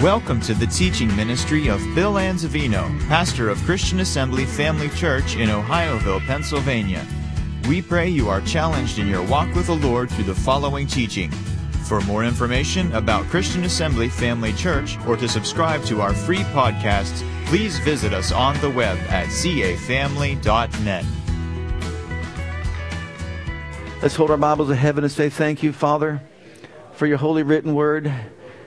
Welcome to the teaching ministry of Bill Anzavino, pastor of Christian Assembly Family Church in Ohioville, Pennsylvania. We pray you are challenged in your walk with the Lord through the following teaching. For more information about Christian Assembly Family Church or to subscribe to our free podcasts, please visit us on the web at cafamily.net. Let's hold our Bibles to heaven and say, Thank you, Father, for your holy written word.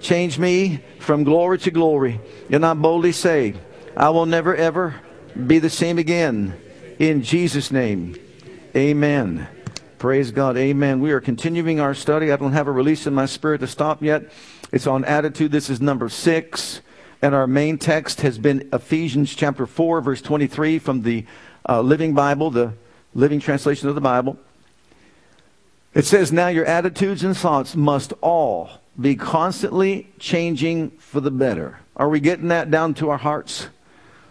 Change me from glory to glory. And I boldly say, I will never ever be the same again. In Jesus' name, amen. Praise God. Amen. We are continuing our study. I don't have a release in my spirit to stop yet. It's on attitude. This is number six. And our main text has been Ephesians chapter 4, verse 23 from the uh, Living Bible, the Living Translation of the Bible. It says, Now your attitudes and thoughts must all be constantly changing for the better. Are we getting that down to our hearts?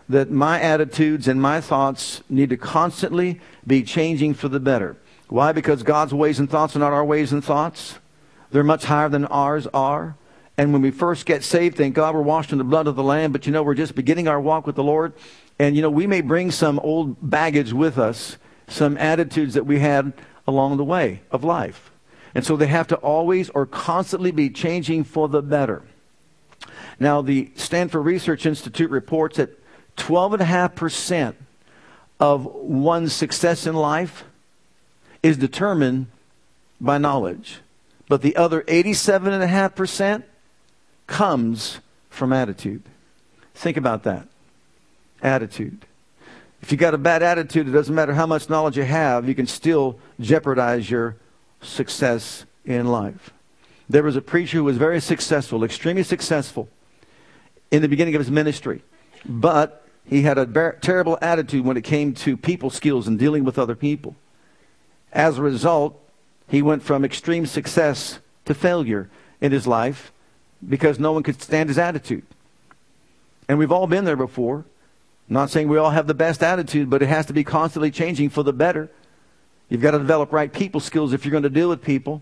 That my attitudes and my thoughts need to constantly be changing for the better. Why? Because God's ways and thoughts are not our ways and thoughts. They're much higher than ours are. And when we first get saved, thank God we're washed in the blood of the Lamb, but you know, we're just beginning our walk with the Lord. And you know, we may bring some old baggage with us, some attitudes that we had along the way of life. And so they have to always or constantly be changing for the better. Now, the Stanford Research Institute reports that 12.5% of one's success in life is determined by knowledge. But the other 87.5% comes from attitude. Think about that. Attitude. If you got a bad attitude, it doesn't matter how much knowledge you have, you can still jeopardize your success in life. There was a preacher who was very successful, extremely successful in the beginning of his ministry, but he had a bar- terrible attitude when it came to people skills and dealing with other people. As a result, he went from extreme success to failure in his life because no one could stand his attitude. And we've all been there before. Not saying we all have the best attitude, but it has to be constantly changing for the better. You've got to develop right people skills if you're going to deal with people.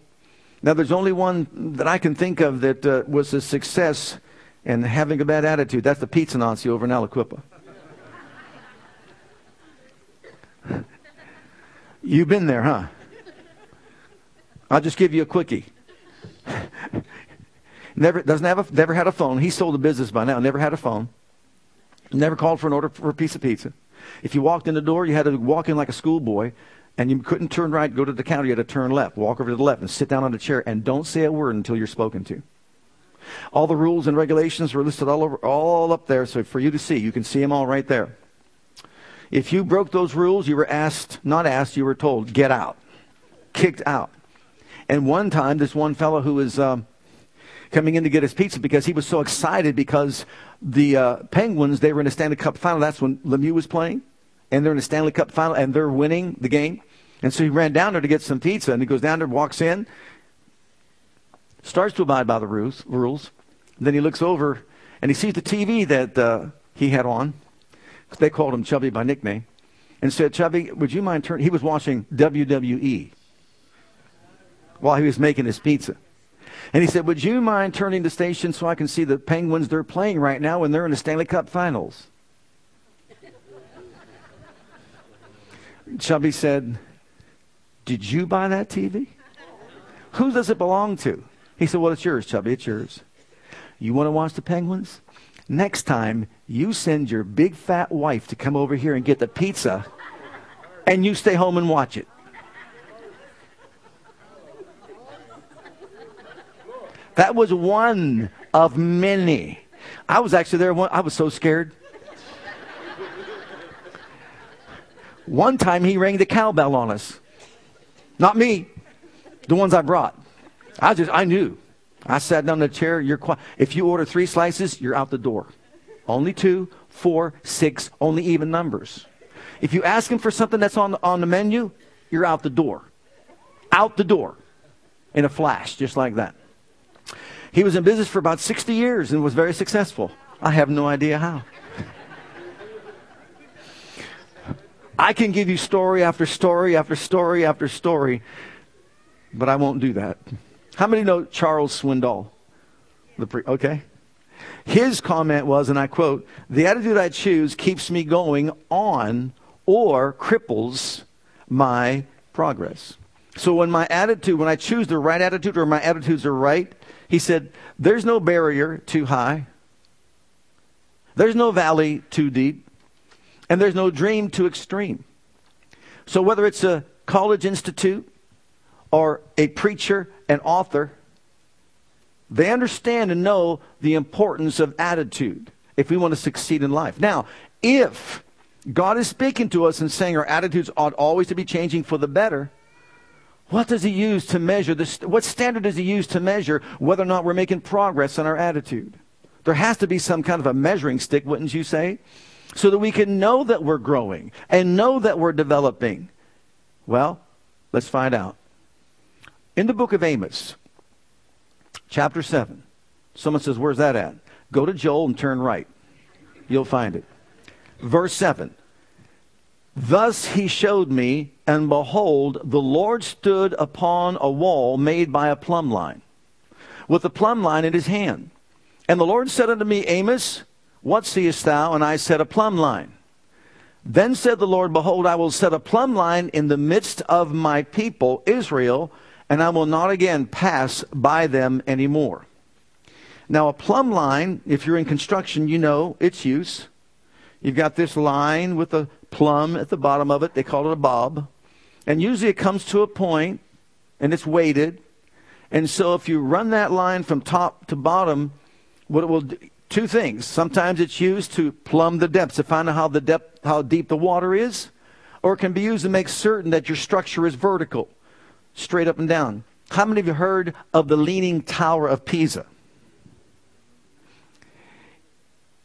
Now, there's only one that I can think of that uh, was a success in having a bad attitude. That's the pizza Nazi over in Aliquippa. You've been there, huh? I'll just give you a quickie. never doesn't have a, never had a phone. He sold the business by now. Never had a phone. Never called for an order for a piece of pizza. If you walked in the door, you had to walk in like a schoolboy, and you couldn't turn right, go to the counter. You had to turn left, walk over to the left, and sit down on a chair, and don't say a word until you're spoken to. All the rules and regulations were listed all over, all up there, so for you to see, you can see them all right there. If you broke those rules, you were asked, not asked, you were told, get out, kicked out. And one time, this one fellow who was um, coming in to get his pizza because he was so excited because the uh, Penguins, they were in a Stanley Cup final. That's when Lemieux was playing. And they're in the Stanley Cup final and they're winning the game. And so he ran down there to get some pizza and he goes down there, walks in, starts to abide by the rules. rules. Then he looks over and he sees the TV that uh, he had on. They called him Chubby by nickname. And said, Chubby, would you mind turning? He was watching WWE while he was making his pizza. And he said, Would you mind turning the station so I can see the Penguins they're playing right now when they're in the Stanley Cup finals? Chubby said, Did you buy that TV? Who does it belong to? He said, Well, it's yours, Chubby. It's yours. You want to watch the Penguins? Next time, you send your big fat wife to come over here and get the pizza, and you stay home and watch it. That was one of many. I was actually there. One, I was so scared. One time he rang the cowbell on us. Not me, the ones I brought. I just, I knew. I sat down in the chair. You're quiet. If you order three slices, you're out the door. Only two, four, six, only even numbers. If you ask him for something that's on, on the menu, you're out the door. Out the door in a flash, just like that. He was in business for about 60 years and was very successful. I have no idea how. I can give you story after story after story after story, but I won't do that. How many know Charles Swindoll? The pre- okay. His comment was, and I quote, the attitude I choose keeps me going on or cripples my progress. So when my attitude, when I choose the right attitude or my attitudes are right, he said, there's no barrier too high. There's no valley too deep. And there's no dream too extreme. So whether it's a college institute or a preacher, an author, they understand and know the importance of attitude if we want to succeed in life. Now, if God is speaking to us and saying our attitudes ought always to be changing for the better, what does he use to measure this? What standard does he use to measure whether or not we're making progress in our attitude? There has to be some kind of a measuring stick, wouldn't you say? So that we can know that we're growing and know that we're developing. Well, let's find out. In the book of Amos, chapter 7, someone says, Where's that at? Go to Joel and turn right. You'll find it. Verse 7 Thus he showed me, and behold, the Lord stood upon a wall made by a plumb line, with a plumb line in his hand. And the Lord said unto me, Amos, what seest thou? And I said, A plumb line. Then said the Lord, Behold, I will set a plumb line in the midst of my people, Israel, and I will not again pass by them anymore. Now, a plumb line, if you're in construction, you know its use. You've got this line with a plumb at the bottom of it. They call it a bob. And usually it comes to a point and it's weighted. And so if you run that line from top to bottom, what it will do, two things. Sometimes it's used to plumb the depths, to find out how the depth, how deep the water is, or it can be used to make certain that your structure is vertical, straight up and down. How many of you heard of the Leaning Tower of Pisa?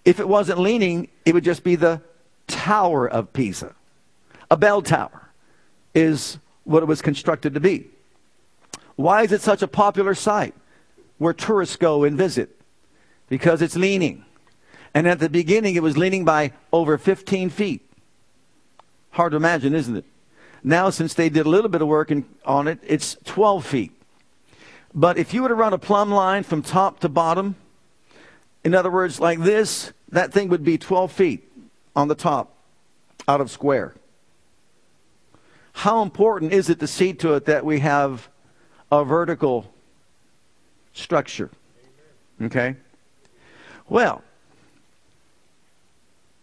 If it wasn't leaning, it would just be the Tower of Pisa. A bell tower is what it was constructed to be. Why is it such a popular site where tourists go and visit? Because it's leaning. And at the beginning, it was leaning by over 15 feet. Hard to imagine, isn't it? Now, since they did a little bit of work in, on it, it's 12 feet. But if you were to run a plumb line from top to bottom, in other words, like this, that thing would be 12 feet on the top out of square. How important is it to see to it that we have a vertical structure? Okay? Well,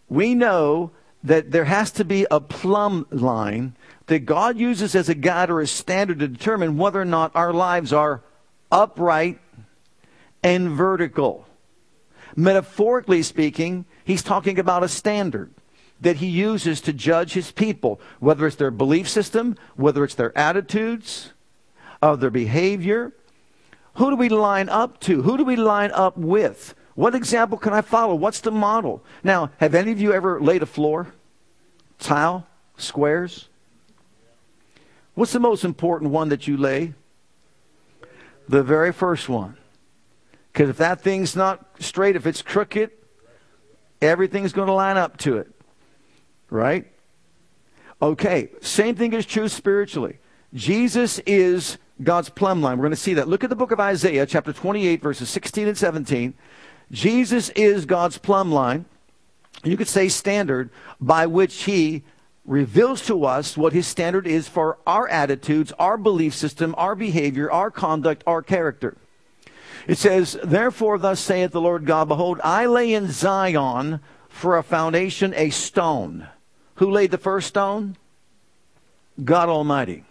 we know that there has to be a plumb line that God uses as a guide or a standard to determine whether or not our lives are upright and vertical. Metaphorically speaking, he's talking about a standard that he uses to judge his people, whether it's their belief system, whether it's their attitudes, of their behavior. Who do we line up to? Who do we line up with? What example can I follow? What's the model? Now, have any of you ever laid a floor? Tile? Squares? What's the most important one that you lay? The very first one. Because if that thing's not straight, if it's crooked, everything's going to line up to it. Right? Okay, same thing is true spiritually. Jesus is God's plumb line. We're going to see that. Look at the book of Isaiah, chapter 28, verses 16 and 17. Jesus is God's plumb line. You could say standard by which he reveals to us what his standard is for our attitudes, our belief system, our behavior, our conduct, our character. It says, Therefore, thus saith the Lord God, Behold, I lay in Zion for a foundation a stone. Who laid the first stone? God Almighty.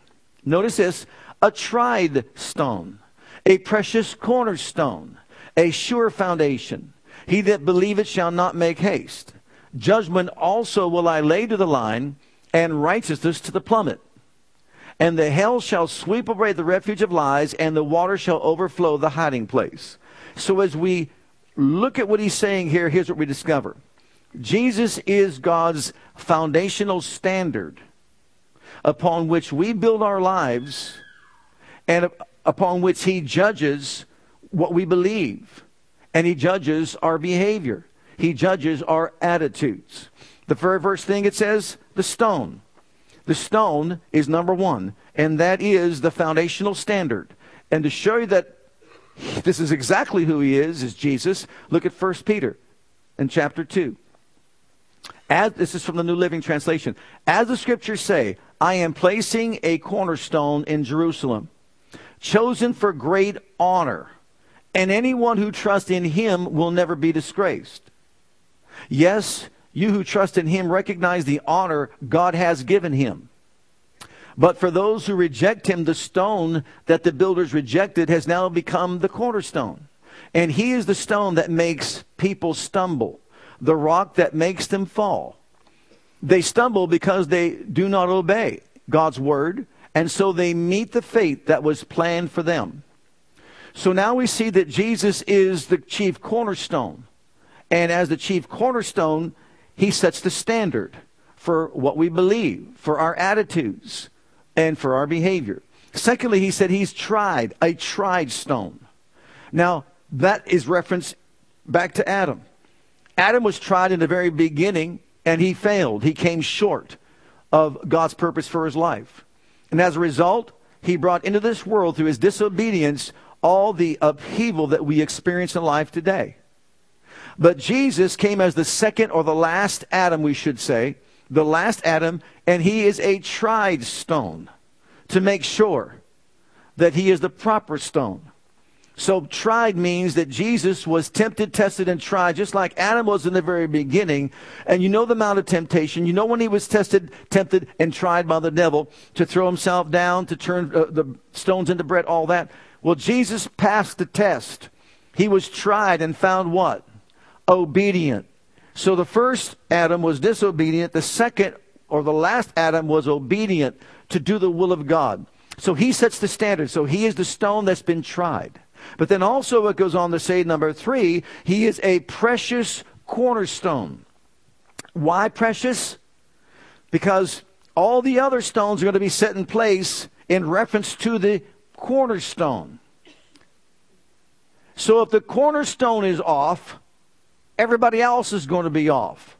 Notice this a tried stone, a precious cornerstone, a sure foundation. He that believeth shall not make haste. Judgment also will I lay to the line, and righteousness to the plummet. And the hell shall sweep away the refuge of lies, and the water shall overflow the hiding place. So as we look at what he's saying here. Here's what we discover Jesus is God's foundational standard upon which we build our lives and upon which he judges what we believe. And he judges our behavior. He judges our attitudes. The very first thing it says, the stone. The stone is number one, and that is the foundational standard. And to show you that this is exactly who he is, is Jesus, look at 1 Peter in chapter 2. As, this is from the New Living Translation. As the scriptures say, I am placing a cornerstone in Jerusalem, chosen for great honor, and anyone who trusts in him will never be disgraced. Yes, you who trust in him recognize the honor God has given him. But for those who reject him, the stone that the builders rejected has now become the cornerstone. And he is the stone that makes people stumble, the rock that makes them fall. They stumble because they do not obey God's word, and so they meet the fate that was planned for them. So now we see that Jesus is the chief cornerstone. And as the chief cornerstone, he sets the standard for what we believe, for our attitudes, and for our behavior. Secondly, he said he's tried, a tried stone. Now, that is reference back to Adam. Adam was tried in the very beginning, and he failed. He came short of God's purpose for his life. And as a result, he brought into this world through his disobedience all the upheaval that we experience in life today. But Jesus came as the second or the last Adam, we should say, the last Adam, and he is a tried stone to make sure that he is the proper stone. So, tried means that Jesus was tempted, tested, and tried, just like Adam was in the very beginning. And you know the amount of temptation. You know when he was tested, tempted, and tried by the devil to throw himself down, to turn uh, the stones into bread, all that. Well, Jesus passed the test. He was tried and found what? obedient. So the first Adam was disobedient. The second, or the last Adam, was obedient to do the will of God. So he sets the standard. So he is the stone that's been tried. But then also it goes on to say, number three, he is a precious cornerstone. Why precious? Because all the other stones are going to be set in place in reference to the cornerstone. So if the cornerstone is off, everybody else is going to be off.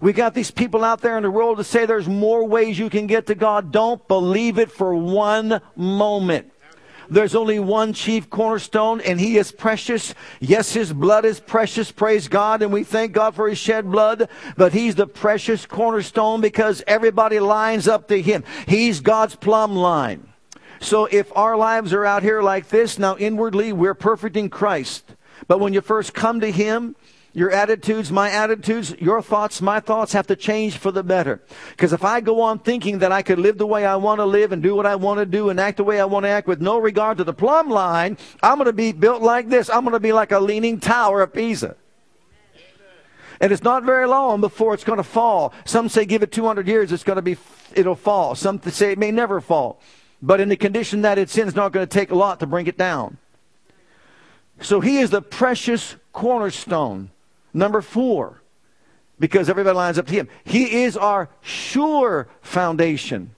We got these people out there in the world to say there's more ways you can get to God. Don't believe it for one moment. There's only one chief cornerstone, and he is precious. Yes, his blood is precious, praise God, and we thank God for his shed blood, but he's the precious cornerstone because everybody lines up to him. He's God's plumb line. So if our lives are out here like this, now inwardly we're perfect in Christ. But when you first come to him, your attitudes, my attitudes, your thoughts, my thoughts have to change for the better. Because if I go on thinking that I could live the way I want to live and do what I want to do and act the way I want to act with no regard to the plumb line, I'm going to be built like this. I'm going to be like a leaning tower of Pisa. And it's not very long before it's going to fall. Some say give it 200 years, it's going to be, it'll fall. Some say it may never fall. But in the condition that it's in, it's not going to take a lot to bring it down. So he is the precious cornerstone Number four, because everybody lines up to him. He is our sure foundation.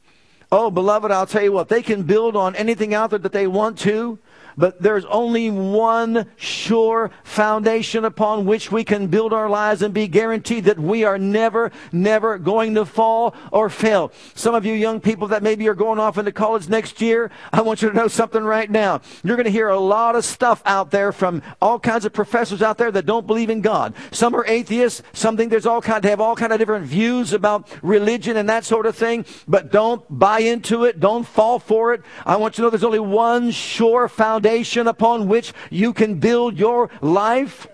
Oh, beloved, I'll tell you what, they can build on anything out there that they want to, but there's only one sure foundation upon which we can build our lives and be guaranteed that we are never, never going to fall or fail. Some of you young people that maybe are going off into college next year, I want you to know something right now. You're going to hear a lot of stuff out there from all kinds of professors out there that don't believe in God. Some are atheists. Some think there's all kind, they have all kind of different views about religion and that sort of thing. But don't buy into it. Don't fall for it. I want you to know there's only one sure foundation foundation upon which you can build your life.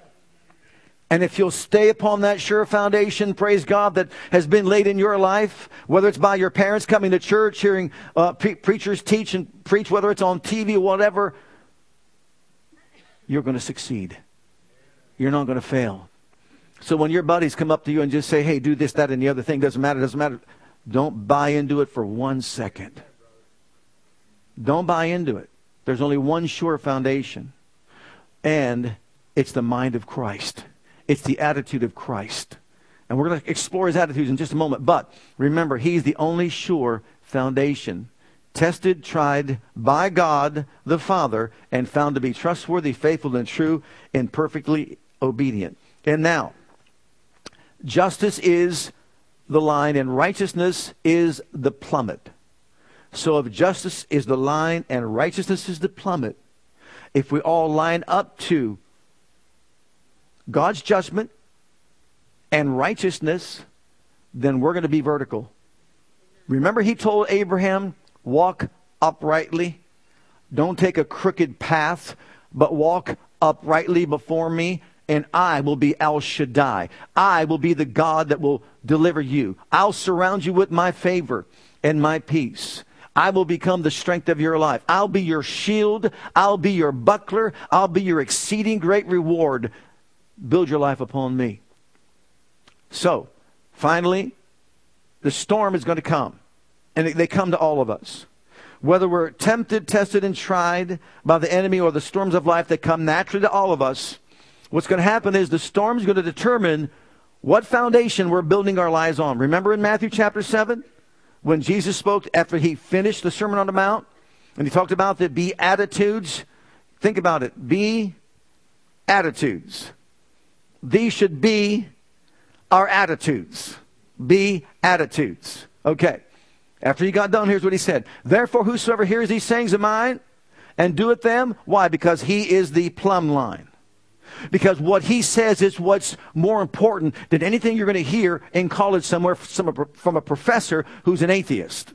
And if you'll stay upon that sure foundation, praise God, that has been laid in your life, whether it's by your parents coming to church, hearing uh, pre- preachers teach and preach, whether it's on TV whatever, you're going to succeed. You're not going to fail. So when your buddies come up to you and just say, hey, do this, that, and the other thing, doesn't matter, doesn't matter, don't buy into it for one second. Don't buy into it. There's only one sure foundation. And It's the mind of Christ. It's the attitude of Christ. And we're going to explore his attitudes in just a moment. But remember, he's the only sure foundation. Tested, tried by God the Father, and found to be trustworthy, faithful, and true, and perfectly obedient. And now, justice is the line, and righteousness is the plummet. So if justice is the line and righteousness is the plummet, if we all line up to God's judgment and righteousness, then we're going to be vertical. Remember, he told Abraham, walk uprightly. Don't take a crooked path, but walk uprightly before me, and I will be El Shaddai. I will be the God that will deliver you. I'll surround you with my favor and my peace. I will become the strength of your life. I'll be your shield. I'll be your buckler. I'll be your exceeding great reward. Build your life upon me. So, finally, the storm is going to come. And they come to all of us. Whether we're tempted, tested, and tried by the enemy or the storms of life that come naturally to all of us, what's going to happen is the storm is going to determine what foundation we're building our lives on. Remember in Matthew chapter 7? When Jesus spoke after he finished the Sermon on the Mount, and he talked about the beatitudes. Think about it. Be attitudes. These should be our attitudes. Be attitudes. Okay. After he got done, here's what he said. Therefore, whosoever hears these sayings of mine and doeth them, why? Because he is the plumb line. Because what he says is what's more important than anything you're going to hear in college somewhere from a professor who's an atheist.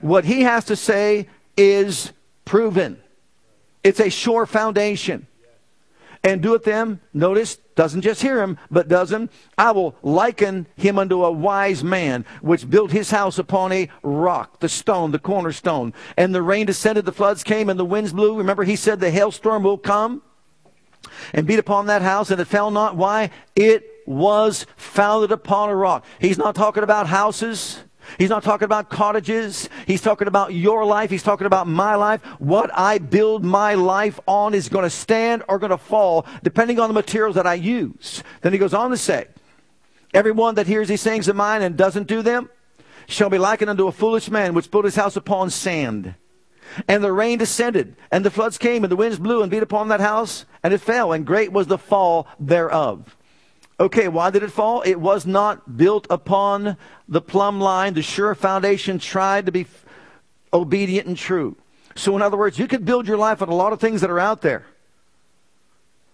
What he has to say is proven. It's a sure foundation. And doeth them, notice, doesn't just hear him, but does him. I will liken him unto a wise man, which built his house upon a rock, the stone, the cornerstone. And the rain descended, the floods came, and the winds blew. Remember, he said the hailstorm will come and beat upon that house, and it fell not. Why? It was founded upon a rock. He's not talking about houses. He's not talking about cottages. He's talking about your life. He's talking about my life. What I build my life on is going to stand or going to fall depending on the materials that I use. Then he goes on to say, Everyone that hears these sayings of mine and doesn't do them shall be likened unto a foolish man which built his house upon sand. And the rain descended, and the floods came, and the winds blew and beat upon that house, and it fell, and great was the fall thereof. Okay, why did it fall? It was not built upon the plumb line, the sure foundation, tried to be obedient and true. So, in other words, you could build your life on a lot of things that are out there.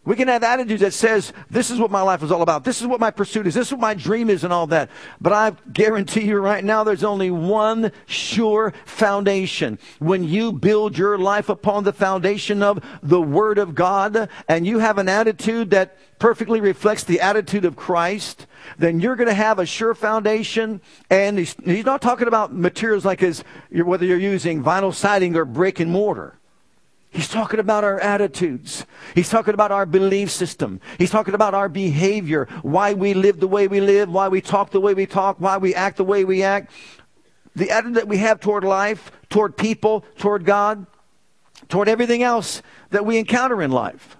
We can have attitudes that says, this is what my life is all about. This is what my pursuit is. This is what my dream is and all that. But I guarantee you right now, there's only one sure foundation. When you build your life upon the foundation of the Word of God and you have an attitude that perfectly reflects the attitude of Christ, then you're going to have a sure foundation. And he's, he's not talking about materials like his, whether you're using vinyl siding or brick and mortar. He's talking about our attitudes. He's talking about our belief system. He's talking about our behavior, why we live the way we live, why we talk the way we talk, why we act the way we act. The attitude that we have toward life, toward people, toward God, toward everything else that we encounter in life.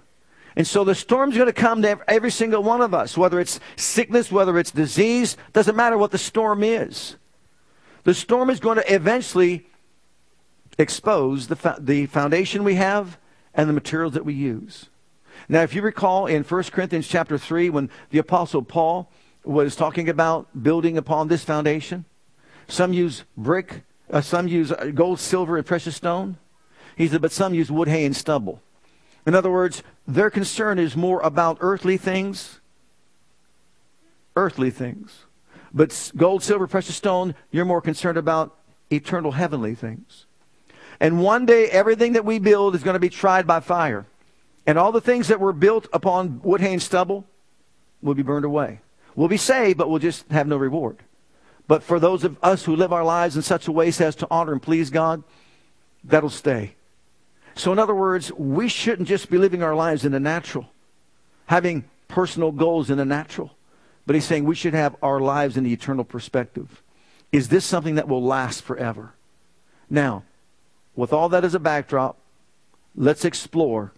And so the storm's going to come to every single one of us, whether it's sickness, whether it's disease, doesn't matter what the storm is. The storm is going to eventually expose the, the foundation we have and the materials that we use. Now, if you recall in 1 Corinthians chapter 3, when the Apostle Paul was talking about building upon this foundation, some use brick, uh, some use uh, gold, silver, and precious stone. He said, but some use wood, hay, and stubble. In other words, their concern is more about earthly things, earthly things. But gold, silver, precious stone, you're more concerned about eternal heavenly things. And one day, everything that we build is going to be tried by fire. And all the things that were built upon wood, hay, and stubble will be burned away. We'll be saved, but we'll just have no reward. But for those of us who live our lives in such a way as to honor and please God, that'll stay. So, in other words, we shouldn't just be living our lives in the natural, having personal goals in the natural. But he's saying we should have our lives in the eternal perspective. Is this something that will last forever? Now, with all that as a backdrop, let's explore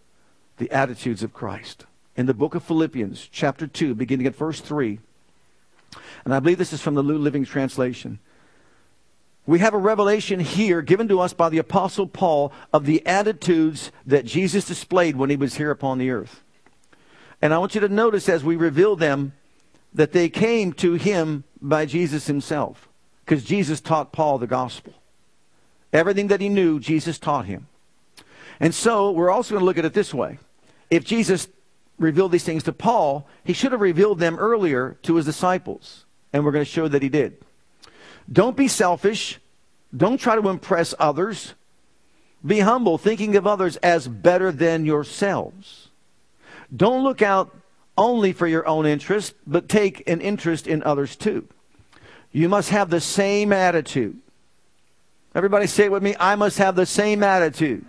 the attitudes of Christ. in the book of Philippians, chapter 2, beginning at verse 3. And I believe this is from the New Living Translation. We have a revelation here given to us by the Apostle Paul of the attitudes that Jesus displayed when he was here upon the earth. And I want you to notice as we reveal them that they came to him by Jesus himself. Because Jesus taught Paul the gospel. Everything that he knew, Jesus taught him. And so we're also going to look at it this way. If Jesus revealed these things to Paul, he should have revealed them earlier to his disciples. And we're going to show that he did. Don't be selfish. Don't try to impress others. Be humble, thinking of others as better than yourselves. Don't look out only for your own interest, but take an interest in others too. You must have the same attitude. Everybody say it with me. I must have the same attitude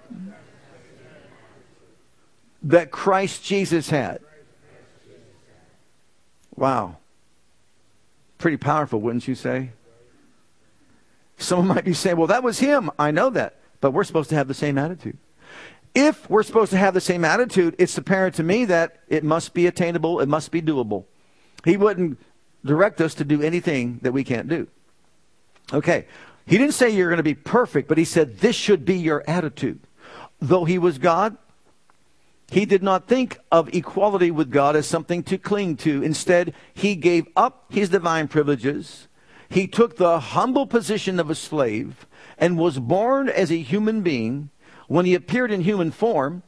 that Christ Jesus had. Wow. Pretty powerful, wouldn't you say? Someone might be saying, well, that was him. I know that. But we're supposed to have the same attitude. If we're supposed to have the same attitude, it's apparent to me that it must be attainable, it must be doable. He wouldn't direct us to do anything that we can't do. Okay. He didn't say you're going to be perfect, but he said this should be your attitude. Though he was God, he did not think of equality with God as something to cling to. Instead, he gave up his divine privileges. He took the humble position of a slave and was born as a human being. When he appeared in human form,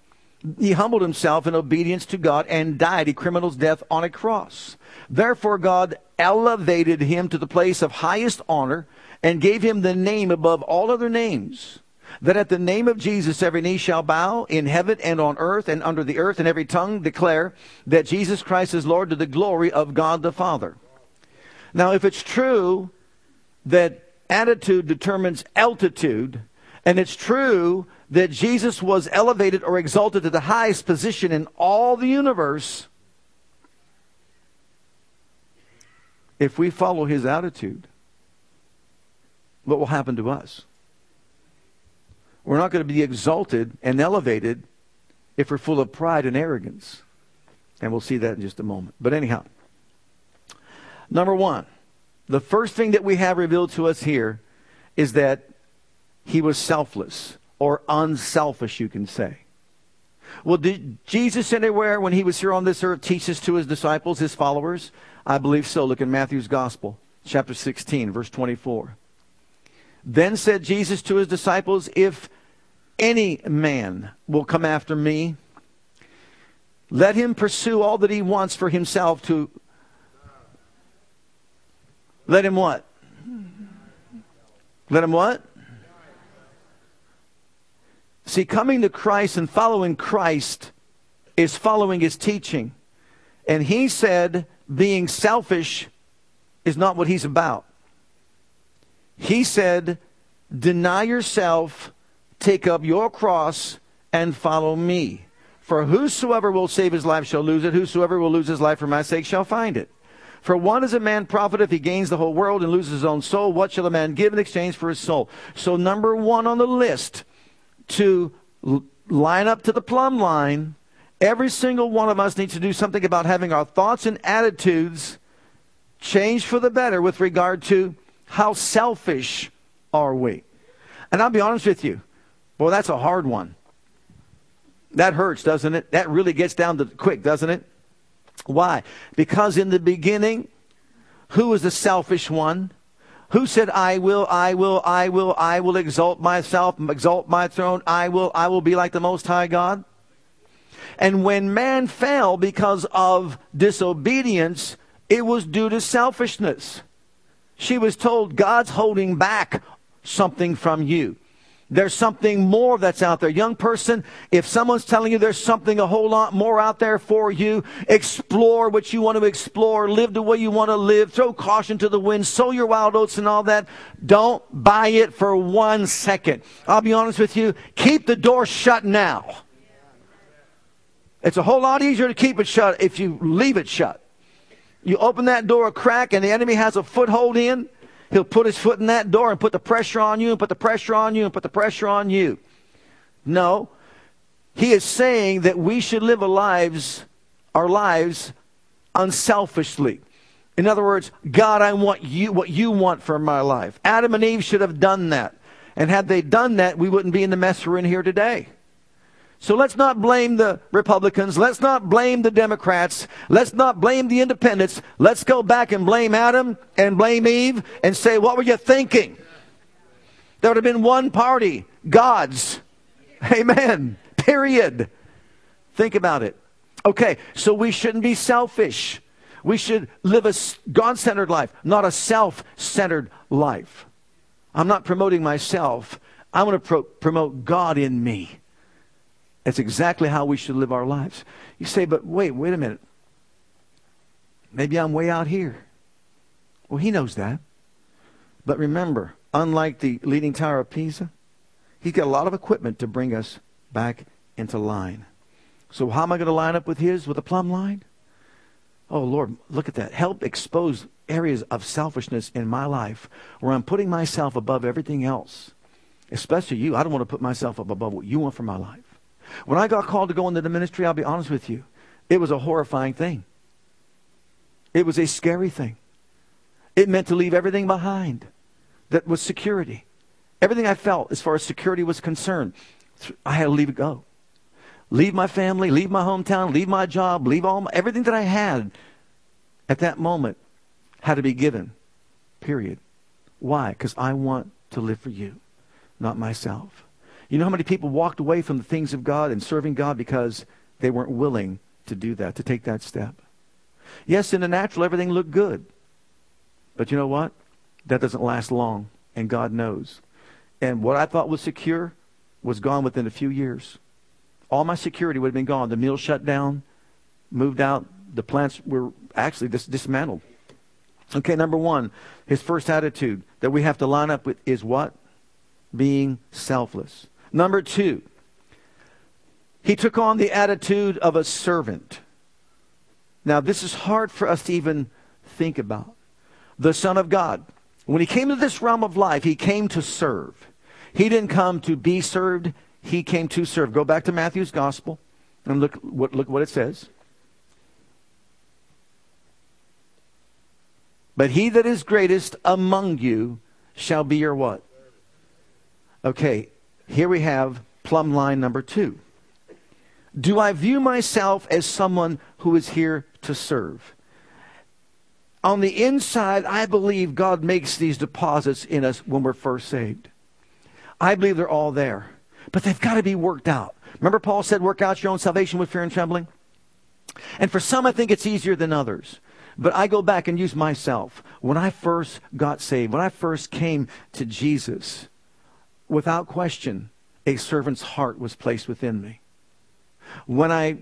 he humbled himself in obedience to God and died a criminal's death on a cross. Therefore, God elevated him to the place of highest honor and gave him the name above all other names that at the name of Jesus every knee shall bow in heaven and on earth and under the earth, and every tongue declare that Jesus Christ is Lord to the glory of God the Father. Now, if it's true that attitude determines altitude, and it's true that Jesus was elevated or exalted to the highest position in all the universe, if we follow his attitude, what will happen to us? We're not going to be exalted and elevated if we're full of pride and arrogance. And we'll see that in just a moment. But anyhow, number one, the first thing that we have revealed to us here is that he was selfless or unselfish, you can say. Well, did Jesus anywhere when he was here on this earth teach this to his disciples, his followers? I believe so. Look in Matthew's Gospel, chapter 16, verse 24. Then said Jesus to his disciples, If any man will come after me, let him pursue all that he wants for himself to. Let him what? Let him what? See, coming to Christ and following Christ is following his teaching. And he said being selfish is not what he's about. He said, Deny yourself, take up your cross, and follow me. For whosoever will save his life shall lose it, whosoever will lose his life for my sake shall find it. For what is a man profit if he gains the whole world and loses his own soul? What shall a man give in exchange for his soul? So, number one on the list to line up to the plumb line, every single one of us needs to do something about having our thoughts and attitudes change for the better with regard to how selfish are we? And I'll be honest with you. Boy, that's a hard one. That hurts, doesn't it? That really gets down to quick, doesn't it? Why? Because in the beginning, who was the selfish one? Who said, I will, I will, I will, I will exalt myself, exalt my throne, I will, I will be like the Most High God? And when man fell because of disobedience, it was due to selfishness. She was told God's holding back something from you. There's something more that's out there. Young person, if someone's telling you there's something a whole lot more out there for you, explore what you want to explore, live the way you want to live, throw caution to the wind, sow your wild oats and all that. Don't buy it for one second. I'll be honest with you, keep the door shut now. It's a whole lot easier to keep it shut if you leave it shut. You open that door a crack and the enemy has a foothold in, he'll put his foot in that door and put the pressure on you and put the pressure on you and put the pressure on you. No. He is saying that we should live lives our lives unselfishly. In other words, God, I want you what you want for my life. Adam and Eve should have done that. And had they done that, we wouldn't be in the mess we're in here today. So let's not blame the Republicans. Let's not blame the Democrats. Let's not blame the independents. Let's go back and blame Adam and blame Eve and say, what were you thinking? There would have been one party, God's. Amen. Period. Think about it. Okay, so we shouldn't be selfish. We should live a God centered life, not a self centered life. I'm not promoting myself. I want to pro- promote God in me. That's exactly how we should live our lives. You say, but wait, wait a minute. Maybe I'm way out here. Well, he knows that. But remember, unlike the Leaning Tower of Pisa, he's got a lot of equipment to bring us back into line. So, how am I going to line up with his with a plumb line? Oh, Lord, look at that. Help expose areas of selfishness in my life where I'm putting myself above everything else, especially you. I don't want to put myself up above what you want for my life. When I got called to go into the ministry, I'll be honest with you, it was a horrifying thing. It was a scary thing. It meant to leave everything behind that was security. Everything I felt as far as security was concerned, I had to leave it go. Leave my family, leave my hometown, leave my job, leave all my, everything that I had at that moment had to be given. Period. Why? Because I want to live for you, not myself. You know how many people walked away from the things of God and serving God because they weren't willing to do that, to take that step? Yes, in the natural, everything looked good. But you know what? That doesn't last long, and God knows. And what I thought was secure was gone within a few years. All my security would have been gone. The mill shut down, moved out. The plants were actually dis- dismantled. Okay, number one, his first attitude that we have to line up with is what? Being selfless. Number two, he took on the attitude of a servant. Now, this is hard for us to even think about. The Son of God, when he came to this realm of life, he came to serve. He didn't come to be served, he came to serve. Go back to Matthew's Gospel and look what, look what it says. But he that is greatest among you shall be your what? Okay, here we have plumb line number two. Do I view myself as someone who is here to serve? On the inside, I believe God makes these deposits in us when we're first saved. I believe they're all there, but they've got to be worked out. Remember, Paul said, Work out your own salvation with fear and trembling? And for some, I think it's easier than others. But I go back and use myself. When I first got saved, when I first came to Jesus, without question, a servant's heart was placed within me. When I,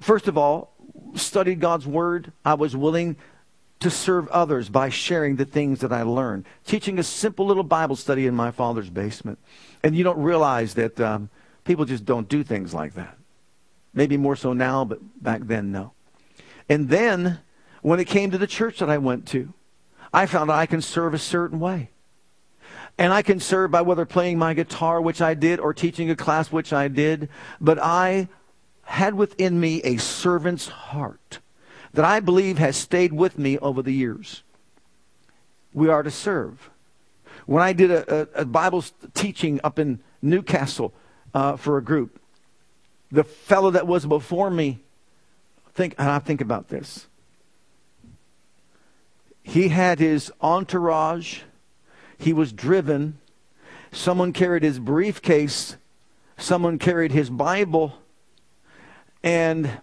first of all, studied God's Word, I was willing to serve others by sharing the things that I learned. Teaching a simple little Bible study in my father's basement. And you don't realize that um, people just don't do things like that. Maybe more so now, but back then, no. And then, when it came to the church that I went to, I found I can serve a certain way. And I can serve by whether playing my guitar, which I did, or teaching a class, which I did. But I had within me a servant's heart that I believe has stayed with me over the years. We are to serve. When I did a, a, a Bible teaching up in Newcastle uh, for a group, the fellow that was before me, think, and I think about this. He had his entourage he was driven. Someone carried his briefcase. Someone carried his Bible. And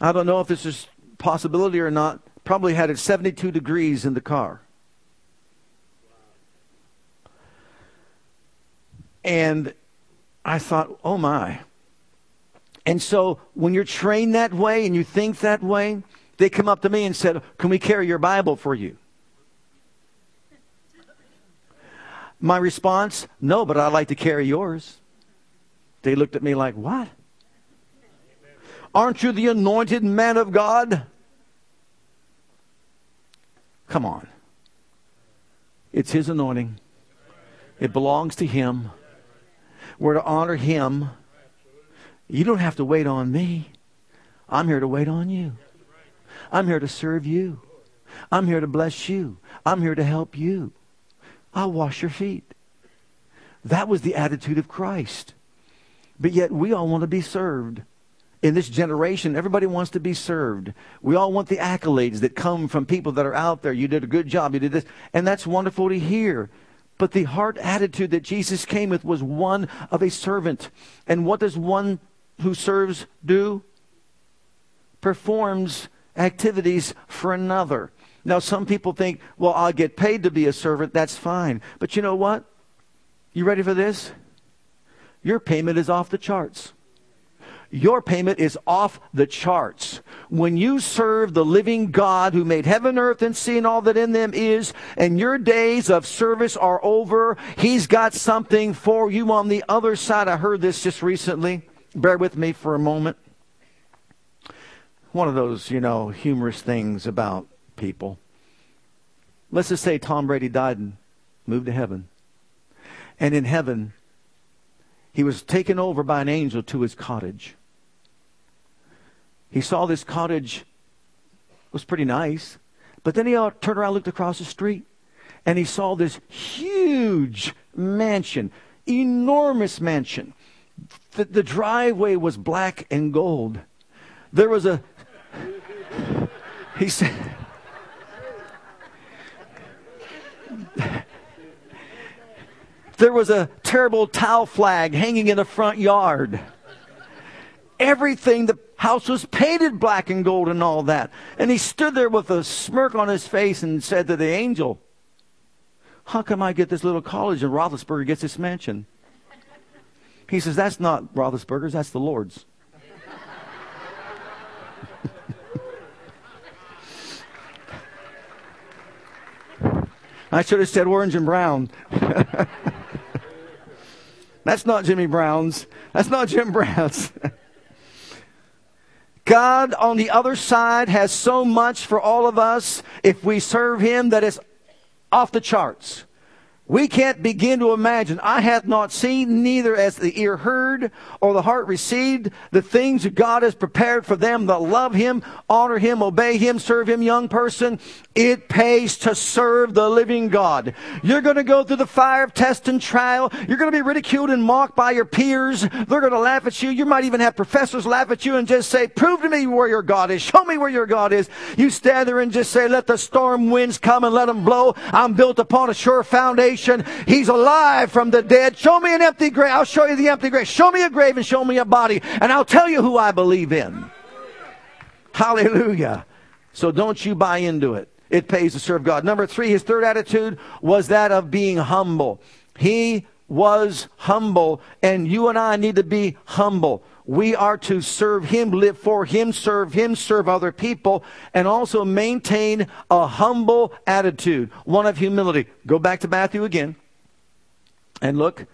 I don't know if this is possibility or not. Probably had it 72 degrees in the car. And I thought, oh my. And so when you're trained that way and you think that way, they come up to me and said, Can we carry your Bible for you? My response, no, but I'd like to carry yours. They looked at me like, what? Aren't you the anointed man of God? Come on. It's his anointing. It belongs to him. We're to honor him. You don't have to wait on me. I'm here to wait on you. I'm here to serve you. I'm here to bless you. I'm here to help you. I'll wash your feet. That was the attitude of Christ. But yet we all want to be served. In this generation, everybody wants to be served. We all want the accolades that come from people that are out there. You did a good job. You did this. And that's wonderful to hear. But the heart attitude that Jesus came with was one of a servant. And what does one who serves do? Performs activities for another. Now, some people think, well, I'll get paid to be a servant. That's fine. But you know what? You ready for this? Your payment is off the charts. Your payment is off the charts. When you serve the living God who made heaven, earth, and sea and all that in them is, and your days of service are over, He's got something for you on the other side. I heard this just recently. Bear with me for a moment. One of those, you know, humorous things about people. Let's just say Tom Brady died and moved to heaven. And in heaven, he was taken over by an angel to his cottage. He saw this cottage it was pretty nice, but then he turned around, looked across the street, and he saw this huge mansion, enormous mansion. The, the driveway was black and gold. There was a, he said, there was a terrible towel flag hanging in the front yard. Everything, the house was painted black and gold and all that. And he stood there with a smirk on his face and said to the angel, How come I get this little college and Roethlisberger gets this mansion? He says, That's not Roethlisberger's, that's the Lord's. I should have said orange and brown. That's not Jimmy Brown's. That's not Jim Brown's. God on the other side has so much for all of us if we serve Him that is off the charts. We can't begin to imagine. Eye hath not seen, neither as the ear heard or the heart received, the things that God has prepared for them that love Him, honor Him, obey Him, serve Him, young person. It pays to serve the living God. You're going to go through the fire of test and trial. You're going to be ridiculed and mocked by your peers. They're going to laugh at you. You might even have professors laugh at you and just say, prove to me where your God is. Show me where your God is. You stand there and just say, let the storm winds come and let them blow. I'm built upon a sure foundation He's alive from the dead. Show me an empty grave. I'll show you the empty grave. Show me a grave and show me a body, and I'll tell you who I believe in. Hallelujah. So don't you buy into it. It pays to serve God. Number three, his third attitude was that of being humble. He was humble, and you and I need to be humble. We are to serve Him, live for Him, serve Him, serve other people, and also maintain a humble attitude, one of humility. Go back to Matthew again. And look,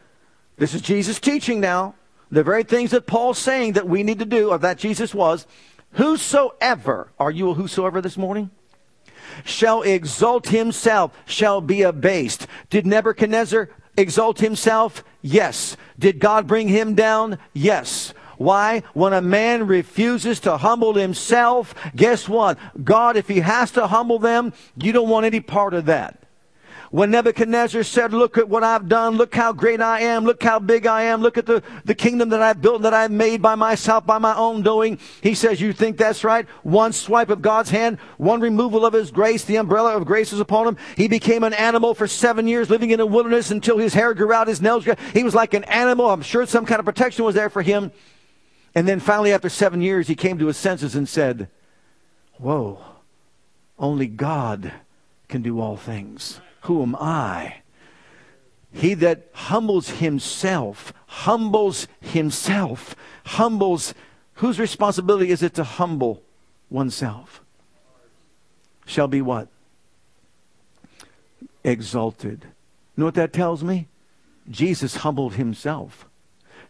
this is Jesus teaching now. The very things that Paul's saying that we need to do, or that Jesus was. Whosoever, are you a whosoever this morning? Shall exalt himself, shall be abased. Did Nebuchadnezzar exalt himself? Yes. Did God bring him down? Yes. Why? When a man refuses to humble himself, guess what? God, if he has to humble them, you don't want any part of that. When Nebuchadnezzar said, Look at what I've done, look how great I am, look how big I am, look at the, the kingdom that I've built, that I've made by myself, by my own doing. He says, You think that's right? One swipe of God's hand, one removal of his grace, the umbrella of grace is upon him. He became an animal for seven years, living in a wilderness until his hair grew out, his nails grew out. He was like an animal. I'm sure some kind of protection was there for him. And then finally, after seven years, he came to his senses and said, Whoa, only God can do all things. Who am I? He that humbles himself, humbles himself, humbles. Whose responsibility is it to humble oneself? Shall be what? Exalted. You know what that tells me? Jesus humbled himself.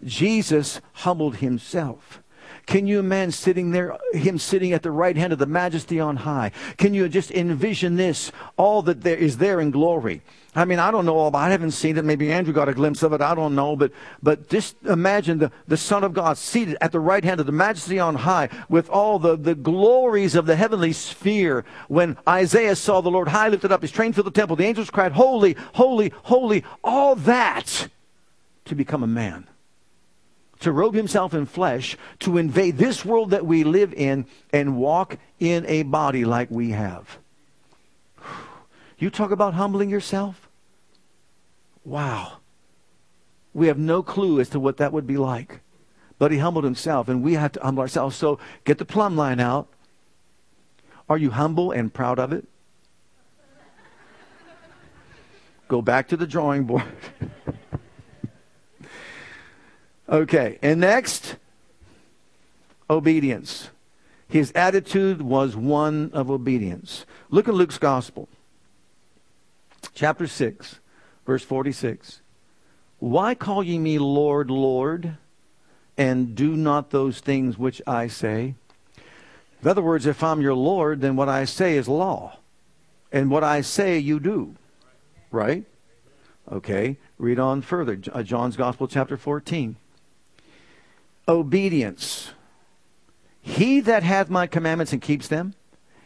Jesus humbled himself. Can you imagine sitting there, him sitting at the right hand of the majesty on high? Can you just envision this, all that there is there in glory? I mean, I don't know all about I haven't seen it. Maybe Andrew got a glimpse of it. I don't know. But, but just imagine the, the Son of God seated at the right hand of the majesty on high with all the, the glories of the heavenly sphere. When Isaiah saw the Lord high lifted up, his train filled the temple, the angels cried, Holy, holy, holy. All that to become a man to robe himself in flesh, to invade this world that we live in and walk in a body like we have. You talk about humbling yourself? Wow. We have no clue as to what that would be like. But he humbled himself, and we have to humble ourselves. So get the plumb line out. Are you humble and proud of it? Go back to the drawing board. Okay, and next, obedience. His attitude was one of obedience. Look at Luke's Gospel, chapter 6, verse 46. Why call ye me Lord, Lord, and do not those things which I say? In other words, if I'm your Lord, then what I say is law. And what I say, you do. Right? Okay, read on further. Uh, John's Gospel, chapter 14 obedience. He that hath my commandments and keeps them,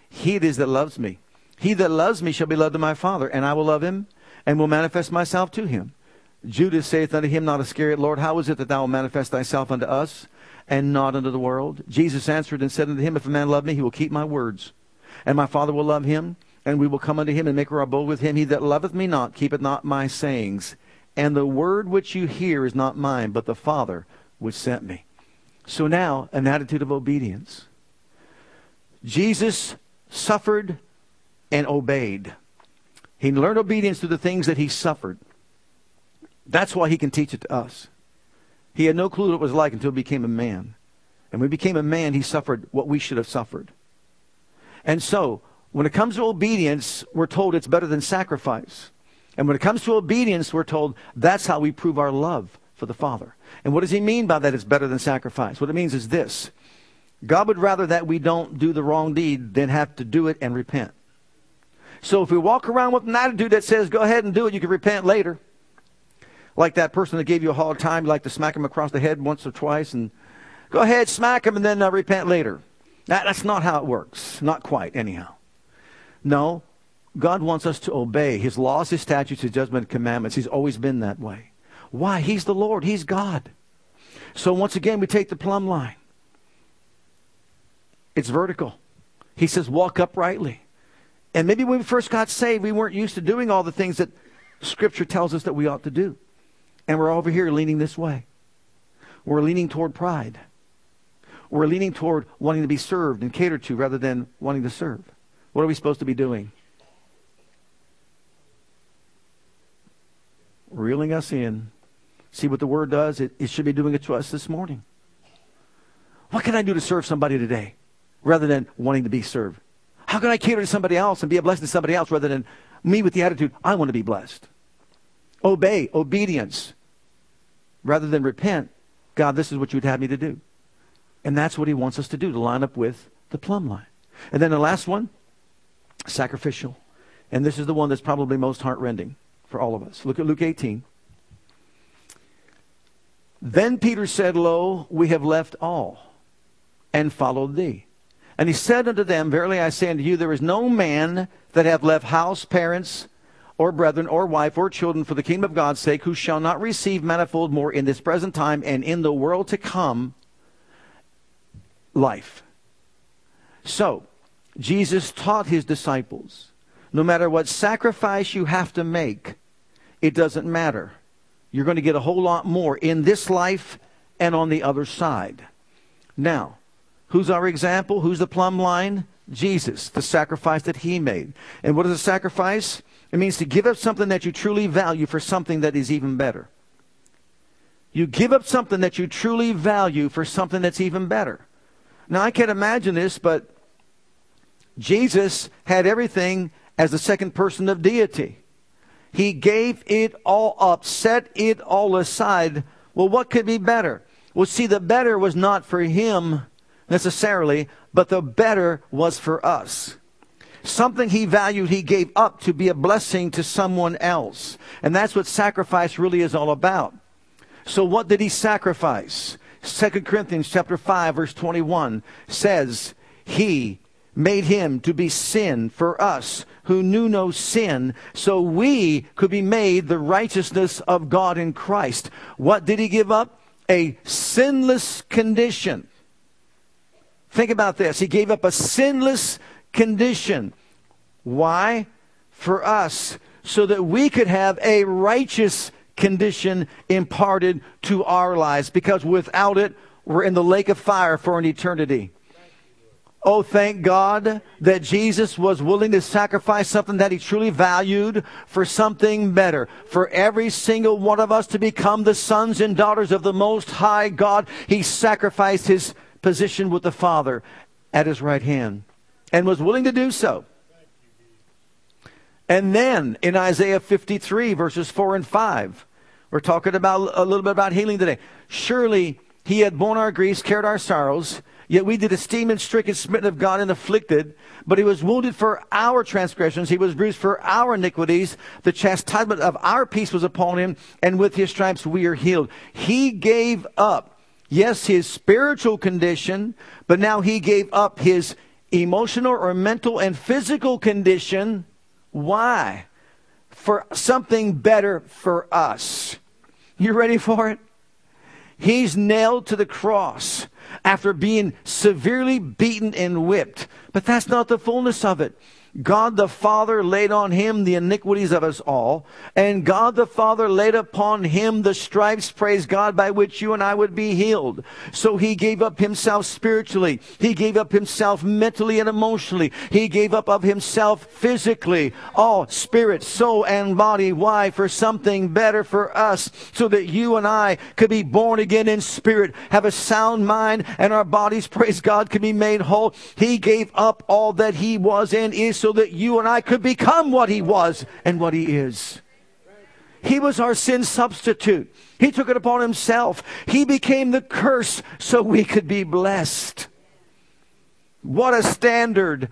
he it is that loves me. He that loves me shall be loved of my Father, and I will love him, and will manifest myself to him. Judas saith unto him, not Iscariot, Lord, how is it that thou wilt manifest thyself unto us, and not unto the world? Jesus answered and said unto him, If a man love me, he will keep my words. And my Father will love him, and we will come unto him and make our abode with him. He that loveth me not keepeth not my sayings. And the word which you hear is not mine, but the Father which sent me. So now, an attitude of obedience. Jesus suffered and obeyed. He learned obedience through the things that he suffered. That's why he can teach it to us. He had no clue what it was like until he became a man. And when he became a man, he suffered what we should have suffered. And so, when it comes to obedience, we're told it's better than sacrifice. And when it comes to obedience, we're told that's how we prove our love for the Father. And what does he mean by that it's better than sacrifice? What it means is this God would rather that we don't do the wrong deed than have to do it and repent. So if we walk around with an attitude that says, go ahead and do it, you can repent later. Like that person that gave you a hard time, you like to smack him across the head once or twice and go ahead, smack him and then uh, repent later. That, that's not how it works. Not quite, anyhow. No, God wants us to obey His laws, His statutes, His judgment, commandments. He's always been that way. Why? He's the Lord. He's God. So once again, we take the plumb line. It's vertical. He says, walk uprightly. And maybe when we first got saved, we weren't used to doing all the things that Scripture tells us that we ought to do. And we're over here leaning this way. We're leaning toward pride. We're leaning toward wanting to be served and catered to rather than wanting to serve. What are we supposed to be doing? Reeling us in See what the Word does? It, it should be doing it to us this morning. What can I do to serve somebody today rather than wanting to be served? How can I cater to somebody else and be a blessing to somebody else rather than me with the attitude, I want to be blessed? Obey, obedience, rather than repent. God, this is what you would have me to do. And that's what he wants us to do, to line up with the plumb line. And then the last one, sacrificial. And this is the one that's probably most heartrending for all of us. Look at Luke 18. Then Peter said, Lo, we have left all and followed thee. And he said unto them, Verily I say unto you, there is no man that hath left house, parents, or brethren, or wife, or children for the kingdom of God's sake, who shall not receive manifold more in this present time and in the world to come life. So, Jesus taught his disciples no matter what sacrifice you have to make, it doesn't matter you're going to get a whole lot more in this life and on the other side. Now, who's our example? Who's the plumb line? Jesus, the sacrifice that he made. And what is a sacrifice? It means to give up something that you truly value for something that is even better. You give up something that you truly value for something that's even better. Now, I can't imagine this, but Jesus had everything as the second person of deity. He gave it all up, set it all aside. Well, what could be better? Well, see, the better was not for him necessarily, but the better was for us. Something he valued, he gave up to be a blessing to someone else. And that's what sacrifice really is all about. So what did he sacrifice? 2 Corinthians chapter 5 verse 21 says, He made him to be sin for us who knew no sin, so we could be made the righteousness of God in Christ. What did he give up? A sinless condition. Think about this. He gave up a sinless condition. Why? For us, so that we could have a righteous condition imparted to our lives, because without it, we're in the lake of fire for an eternity. Oh, thank God that Jesus was willing to sacrifice something that he truly valued for something better. For every single one of us to become the sons and daughters of the Most High God, he sacrificed his position with the Father at his right hand and was willing to do so. And then in Isaiah 53, verses 4 and 5, we're talking about a little bit about healing today. Surely he had borne our griefs, carried our sorrows. Yet we did esteem him stricken, smitten of God, and afflicted. But he was wounded for our transgressions. He was bruised for our iniquities. The chastisement of our peace was upon him, and with his stripes we are healed. He gave up, yes, his spiritual condition, but now he gave up his emotional or mental and physical condition. Why? For something better for us. You ready for it? He's nailed to the cross after being severely beaten and whipped. But that's not the fullness of it. God the Father laid on him the iniquities of us all, and God the Father laid upon him the stripes, praise God, by which you and I would be healed. So he gave up himself spiritually. He gave up himself mentally and emotionally. He gave up of himself physically, all spirit, soul, and body. Why? For something better for us, so that you and I could be born again in spirit, have a sound mind, and our bodies, praise God, can be made whole. He gave up all that he was and is so that you and I could become what he was and what he is. He was our sin substitute. He took it upon himself. He became the curse so we could be blessed. What a standard.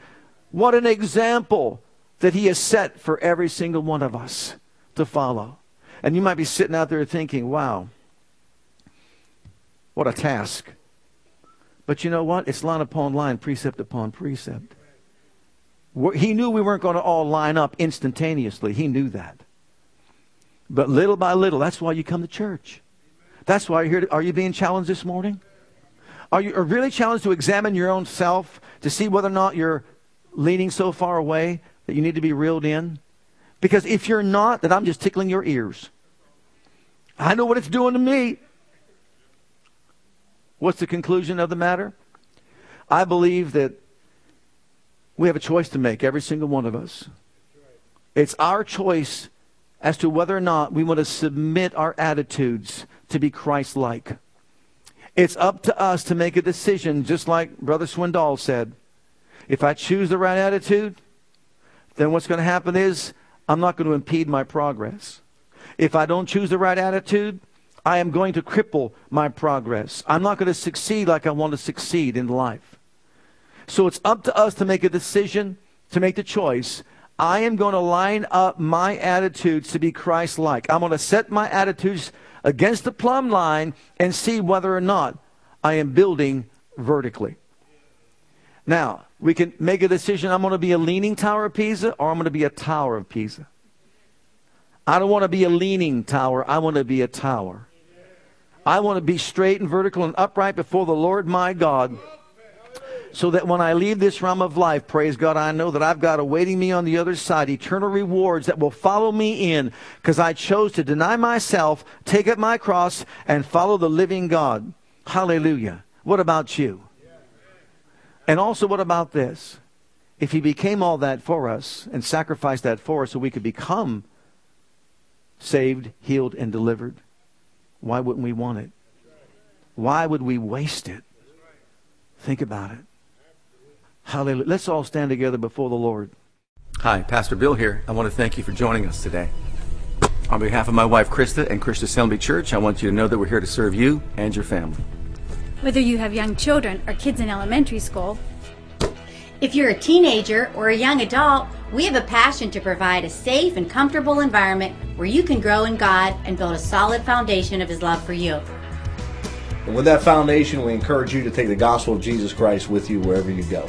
What an example that he has set for every single one of us to follow. And you might be sitting out there thinking, wow, what a task. But you know what? It's line upon line, precept upon precept. He knew we weren't going to all line up instantaneously. He knew that. But little by little, that's why you come to church. That's why you're here. To, are you being challenged this morning? Are you are really challenged to examine your own self to see whether or not you're leaning so far away that you need to be reeled in? Because if you're not, then I'm just tickling your ears. I know what it's doing to me. What's the conclusion of the matter? I believe that we have a choice to make, every single one of us. It's our choice as to whether or not we want to submit our attitudes to be Christ like. It's up to us to make a decision, just like Brother Swindoll said. If I choose the right attitude, then what's going to happen is I'm not going to impede my progress. If I don't choose the right attitude, I am going to cripple my progress. I'm not going to succeed like I want to succeed in life. So it's up to us to make a decision, to make the choice. I am going to line up my attitudes to be Christ like. I'm going to set my attitudes against the plumb line and see whether or not I am building vertically. Now, we can make a decision I'm going to be a leaning tower of Pisa or I'm going to be a tower of Pisa. I don't want to be a leaning tower, I want to be a tower. I want to be straight and vertical and upright before the Lord my God so that when I leave this realm of life, praise God, I know that I've got awaiting me on the other side eternal rewards that will follow me in because I chose to deny myself, take up my cross, and follow the living God. Hallelujah. What about you? And also, what about this? If he became all that for us and sacrificed that for us so we could become saved, healed, and delivered, why wouldn't we want it? Why would we waste it? Think about it. Hallelujah. Let's all stand together before the Lord. Hi, Pastor Bill here. I want to thank you for joining us today. On behalf of my wife Krista and Christian Assembly Church, I want you to know that we're here to serve you and your family. Whether you have young children or kids in elementary school, if you're a teenager or a young adult, we have a passion to provide a safe and comfortable environment where you can grow in God and build a solid foundation of His love for you. And with that foundation, we encourage you to take the gospel of Jesus Christ with you wherever you go.